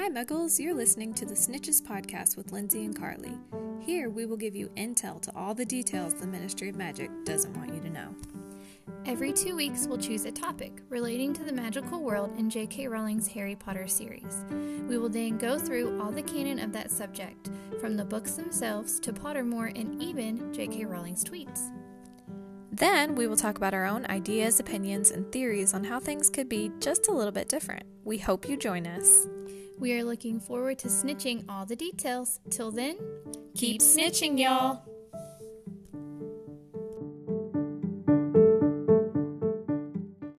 Hi, Muggles. You're listening to the Snitches podcast with Lindsay and Carly. Here, we will give you intel to all the details the Ministry of Magic doesn't want you to know. Every two weeks, we'll choose a topic relating to the magical world in J.K. Rowling's Harry Potter series. We will then go through all the canon of that subject, from the books themselves to Pottermore and even J.K. Rowling's tweets. Then we will talk about our own ideas, opinions, and theories on how things could be just a little bit different. We hope you join us. We are looking forward to snitching all the details. Till then, Keep snitching, y'all.